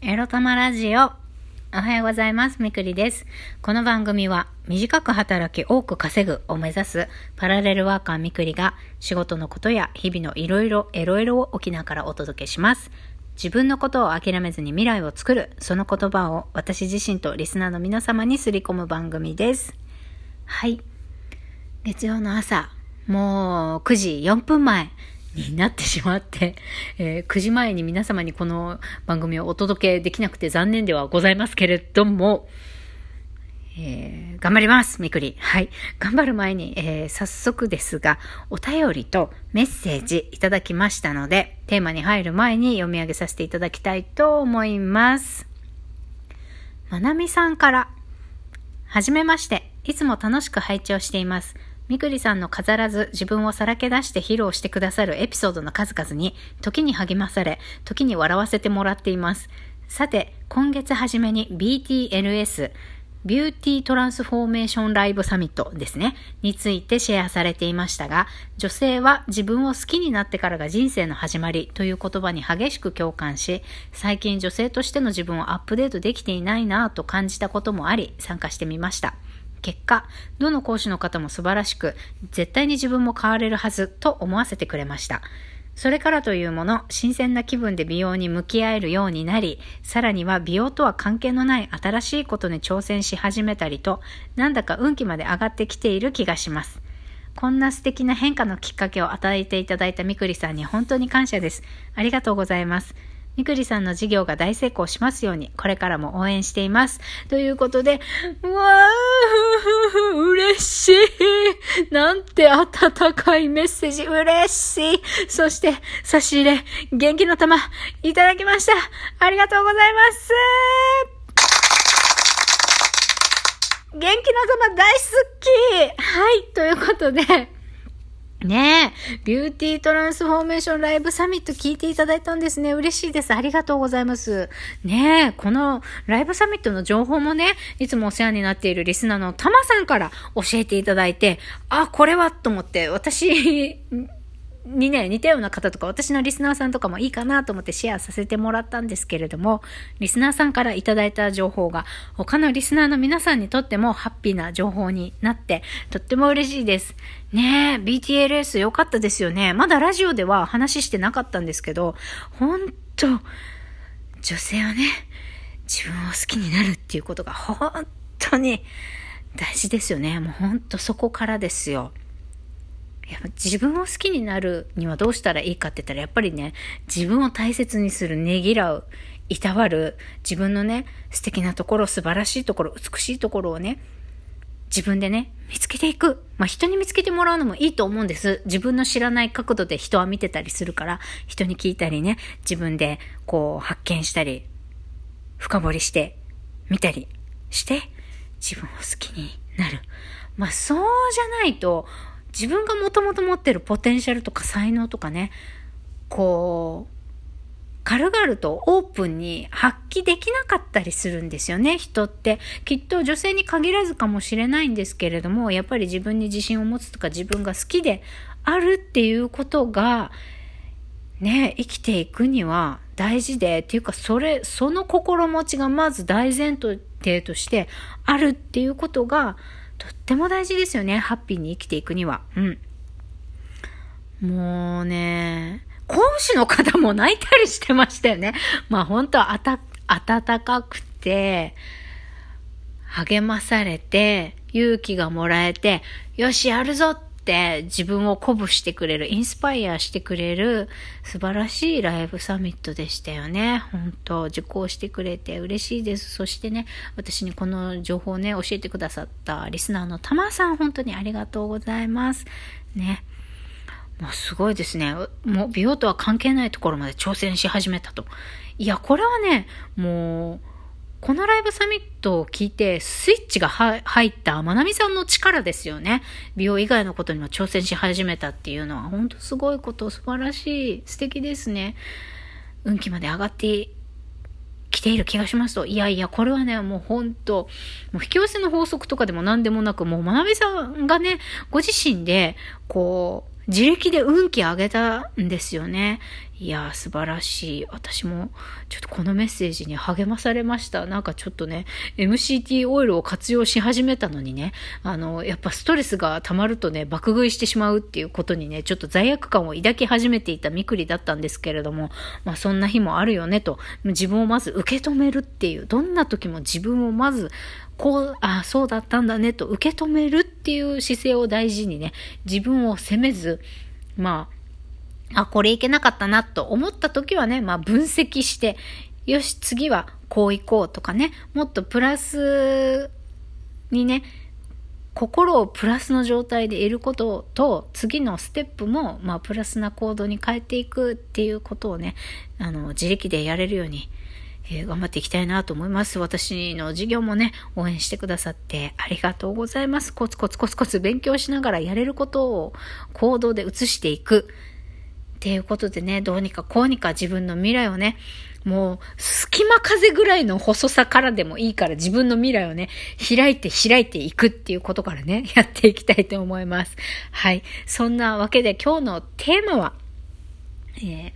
エロ玉ラジオ。おはようございます。みくりです。この番組は、短く働き多く稼ぐを目指すパラレルワーカーみくりが、仕事のことや日々のいろいろ、エロエロを沖縄からお届けします。自分のことを諦めずに未来を作る、その言葉を私自身とリスナーの皆様にすり込む番組です。はい。月曜の朝、もう9時4分前になってしまって、えー9時前に皆様にこの番組をお届けできなくて残念ではございますけれども、えー頑張りますみくり。はい。頑張る前に、えー早速ですが、お便りとメッセージいただきましたので、テーマに入る前に読み上げさせていただきたいと思います。まなみさんから、はじめまして。いつも楽しく拝聴しています。みくりさんの飾らず自分をさらけ出して披露してくださるエピソードの数々に、時に励まされ、時に笑わせてもらっています。さて、今月初めに BTLS、ビューティートランスフォーメーションライブサミットですね、についてシェアされていましたが、女性は自分を好きになってからが人生の始まりという言葉に激しく共感し、最近女性としての自分をアップデートできていないなぁと感じたこともあり、参加してみました。結果、どの講師の方も素晴らしく、絶対に自分も変われるはずと思わせてくれました。それからというもの、新鮮な気分で美容に向き合えるようになり、さらには美容とは関係のない新しいことに挑戦し始めたりと、なんだか運気まで上がってきている気がします。こんな素敵な変化のきっかけを与えていただいたみくりさんに本当に感謝です。ありがとうございます。みくりさんの事業が大成功しますように、これからも応援しています。ということで、うわー、嬉しい。なんて温かいメッセージ、嬉しい。そして、差し入れ、元気の玉、いただきました。ありがとうございます。元気の玉大好きはい、ということで、ねえ、ビューティートランスフォーメーションライブサミット聞いていただいたんですね。嬉しいです。ありがとうございます。ねえ、このライブサミットの情報もね、いつもお世話になっているリスナーのタマさんから教えていただいて、あ、これはと思って、私にね、似たような方とか、私のリスナーさんとかもいいかなと思ってシェアさせてもらったんですけれども、リスナーさんからいただいた情報が、他のリスナーの皆さんにとってもハッピーな情報になって、とっても嬉しいです。ねえ、BTLS 良かったですよね。まだラジオでは話してなかったんですけど、ほんと、女性はね、自分を好きになるっていうことが本当に大事ですよね。もうほんとそこからですよ。やっぱ自分を好きになるにはどうしたらいいかって言ったらやっぱりね自分を大切にするねぎらういたわる自分のね素敵なところ素晴らしいところ美しいところをね自分でね見つけていく。まあ人に見つけてもらうのもいいと思うんです。自分の知らない角度で人は見てたりするから人に聞いたりね自分でこう発見したり深掘りして見たりして自分を好きになる。まあそうじゃないと自分がもともと持ってるポテンシャルとか才能とかね、こう、軽々とオープンに発揮できなかったりするんですよね、人って。きっと女性に限らずかもしれないんですけれども、やっぱり自分に自信を持つとか自分が好きであるっていうことが、ね、生きていくには大事で、っていうか、それ、その心持ちがまず大前提としてあるっていうことが、とっても大事ですよね。ハッピーに生きていくには。うん。もうね、講師の方も泣いたりしてましたよね。まあ本当あた、温かくて、励まされて、勇気がもらえて、よし、やるぞって自分を鼓舞してくれる、インスパイアしてくれる素晴らしいライブサミットでしたよね。本当受講してくれて嬉しいです。そしてね、私にこの情報をね、教えてくださったリスナーのたまさん、本当にありがとうございます。ね。もうすごいですね。もう美容とは関係ないところまで挑戦し始めたと。いや、これはね、もう、このライブサミットを聞いてスイッチが入ったまなみさんの力ですよね。美容以外のことにも挑戦し始めたっていうのは本当すごいこと、素晴らしい、素敵ですね。運気まで上がってきている気がしますと、いやいや、これはね、もう本当もう引き寄せの法則とかでも何でもなく、もうまなみさんがね、ご自身で、こう、自力で運気上げたんですよね。いやー、素晴らしい。私も、ちょっとこのメッセージに励まされました。なんかちょっとね、MCT オイルを活用し始めたのにね、あの、やっぱストレスが溜まるとね、爆食いしてしまうっていうことにね、ちょっと罪悪感を抱き始めていたみくりだったんですけれども、まあそんな日もあるよねと、自分をまず受け止めるっていう、どんな時も自分をまず、こう、あそうだったんだねと受け止めるってていう姿勢を大事にね、自分を責めず、まあ、あ、これいけなかったなと思った時はね、まあ分析して、よし、次はこういこうとかね、もっとプラスにね、心をプラスの状態でいることと、次のステップも、まあ、プラスな行動に変えていくっていうことをね、あの、自力でやれるように、えー、頑張っていきたいなと思います。私の授業もね、応援してくださってありがとうございます。コツコツコツコツ勉強しながらやれることを行動で移していく。っていうことでね、どうにかこうにか自分の未来をね、もう、隙間風ぐらいの細さからでもいいから自分の未来をね、開いて開いていくっていうことからね、やっていきたいと思います。はい。そんなわけで今日のテーマは、えー、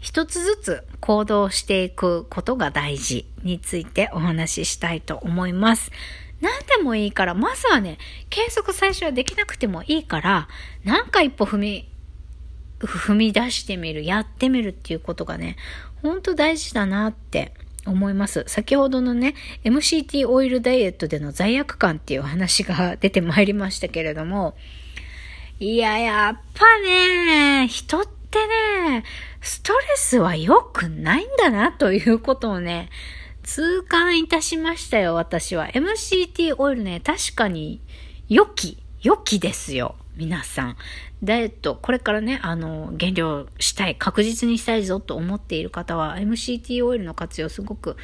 一つずつ行動していくことが大事についてお話ししたいと思います。何でもいいから、まずはね、計測最初はできなくてもいいから、何か一歩踏み踏み出してみる、やってみるっていうことがね、ほんと大事だなって思います。先ほどのね、MCT オイルダイエットでの罪悪感っていう話が出てまいりましたけれども、いや、やっぱね、人ってってね、ストレスは良くないんだなということをね、痛感いたしましたよ、私は。MCT オイルね、確かに良き、良きですよ。皆さん。ダイエット、これからね、あの、減量したい、確実にしたいぞと思っている方は、MCT オイルの活用すごく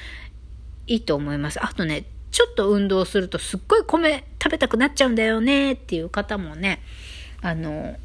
いいと思います。あとね、ちょっと運動するとすっごい米食べたくなっちゃうんだよねっていう方もね、あの、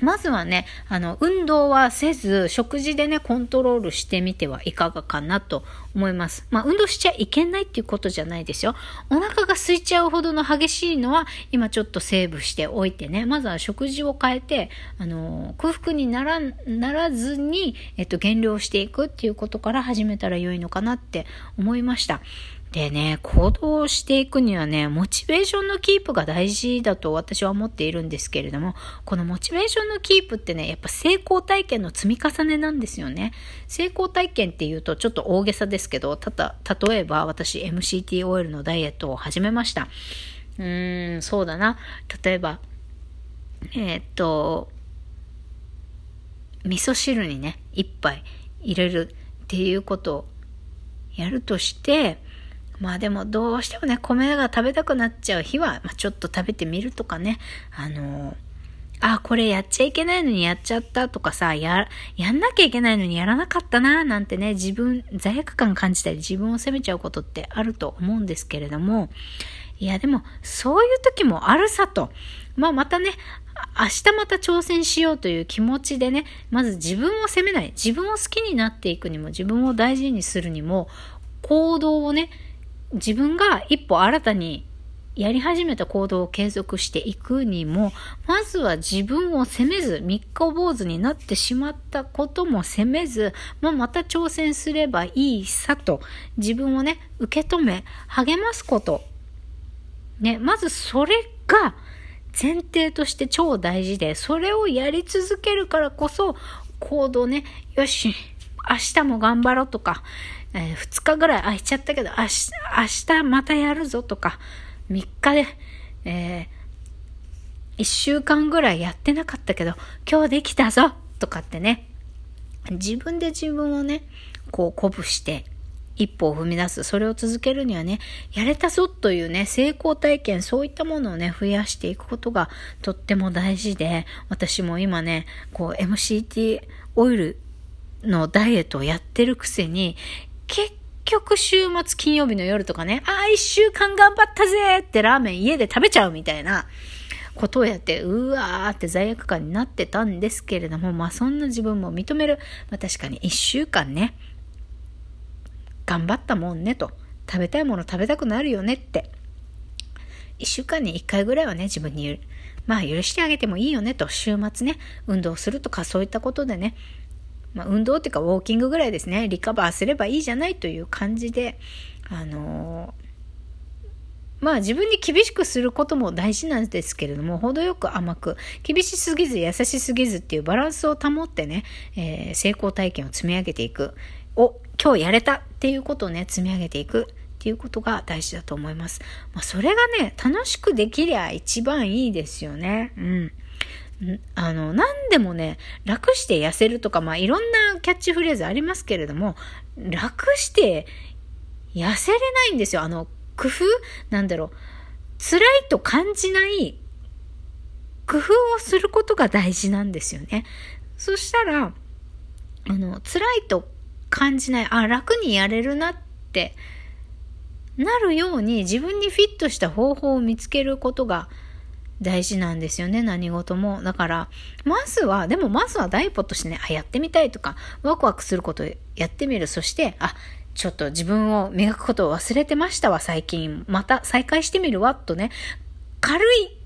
まずはね、あの、運動はせず、食事でね、コントロールしてみてはいかがかなと思います。まあ、運動しちゃいけないっていうことじゃないですよ。お腹が空いちゃうほどの激しいのは、今ちょっとセーブしておいてね、まずは食事を変えて、あの、空腹になら、ならずに、えっと、減量していくっていうことから始めたら良いのかなって思いました。でね、行動していくにはね、モチベーションのキープが大事だと私は思っているんですけれども、このモチベーションのキープってね、やっぱ成功体験の積み重ねなんですよね。成功体験っていうとちょっと大げさですけど、たた、例えば私 MCT オイルのダイエットを始めました。うーん、そうだな。例えば、えー、っと、味噌汁にね、一杯入れるっていうことをやるとして、まあでもどうしてもね、米が食べたくなっちゃう日は、まあ、ちょっと食べてみるとかね、あのー、あ、これやっちゃいけないのにやっちゃったとかさ、や、やんなきゃいけないのにやらなかったな、なんてね、自分、罪悪感感じたり自分を責めちゃうことってあると思うんですけれども、いやでも、そういう時もあるさと。まあまたね、明日また挑戦しようという気持ちでね、まず自分を責めない。自分を好きになっていくにも、自分を大事にするにも、行動をね、自分が一歩新たにやり始めた行動を継続していくにも、まずは自分を責めず、三日坊主になってしまったことも責めず、まあ、また挑戦すればいいさと、自分をね、受け止め、励ますこと。ね、まずそれが前提として超大事で、それをやり続けるからこそ、行動ね、よし、明日も頑張ろうとか、えー、2日ぐらい空いちゃったけど、明日、明日またやるぞとか、3日で、えー、1週間ぐらいやってなかったけど、今日できたぞとかってね、自分で自分をね、こう鼓舞して、一歩を踏み出す。それを続けるにはね、やれたぞというね、成功体験、そういったものをね、増やしていくことがとっても大事で、私も今ね、こう MCT オイルのダイエットをやってるくせに、結局週末金曜日の夜とかね、ああ、一週間頑張ったぜってラーメン家で食べちゃうみたいなことをやって、うわーって罪悪感になってたんですけれども、まあそんな自分も認める。まあ確かに一週間ね、頑張ったもんねと、食べたいもの食べたくなるよねって。1週間に1回ぐらいはね、自分にまあ許してあげてもいいよねと、週末ね、運動するとかそういったことでね、まあ運動っていうかウォーキングぐらいですね、リカバーすればいいじゃないという感じで、あのーまあ自分に厳しくすることも大事なんですけれども、程よく甘く、厳しすぎず優しすぎずっていうバランスを保ってね、えー、成功体験を積み上げていく。お、今日やれたっていうことをね、積み上げていくっていうことが大事だと思います。まあそれがね、楽しくできりゃ一番いいですよね。うん。あの、何でもね、楽して痩せるとか、まあいろんなキャッチフレーズありますけれども、楽して痩せれないんですよ。あの、工夫なんだろう。辛いと感じない工夫をすることが大事なんですよね。そしたら、あの、辛いと感じない、あ、楽にやれるなってなるように自分にフィットした方法を見つけることが大事なんですよね、何事も。だから、まずは、でもまずは第一歩としてね、あ、やってみたいとか、ワクワクすることやってみる。そして、あ、ちょっと自分を磨くことを忘れてましたわ、最近。また再開してみるわ、とね。軽い、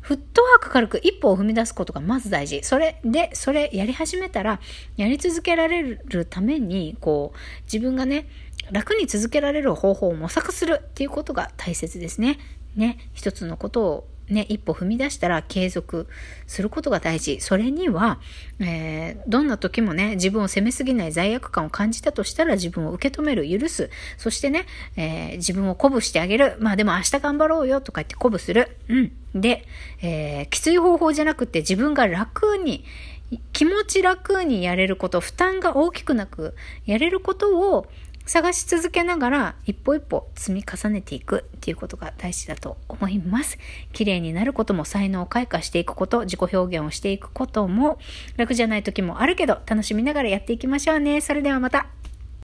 フットワーク軽く一歩を踏み出すことがまず大事。それで、それやり始めたら、やり続けられるために、こう、自分がね、楽に続けられる方法を模索するっていうことが大切ですね。ね、一つのことをね、一歩踏み出したら継続することが大事。それには、えー、どんな時もね、自分を責めすぎない罪悪感を感じたとしたら自分を受け止める、許す。そしてね、えー、自分を鼓舞してあげる。まあでも明日頑張ろうよとか言って鼓舞する。うん。で、えー、きつい方法じゃなくて自分が楽に、気持ち楽にやれること、負担が大きくなくやれることを探し続けながら一歩一歩積み重ねていくっていうことが大事だと思います。綺麗になることも才能を開花していくこと、自己表現をしていくことも楽じゃない時もあるけど楽しみながらやっていきましょうね。それではまた。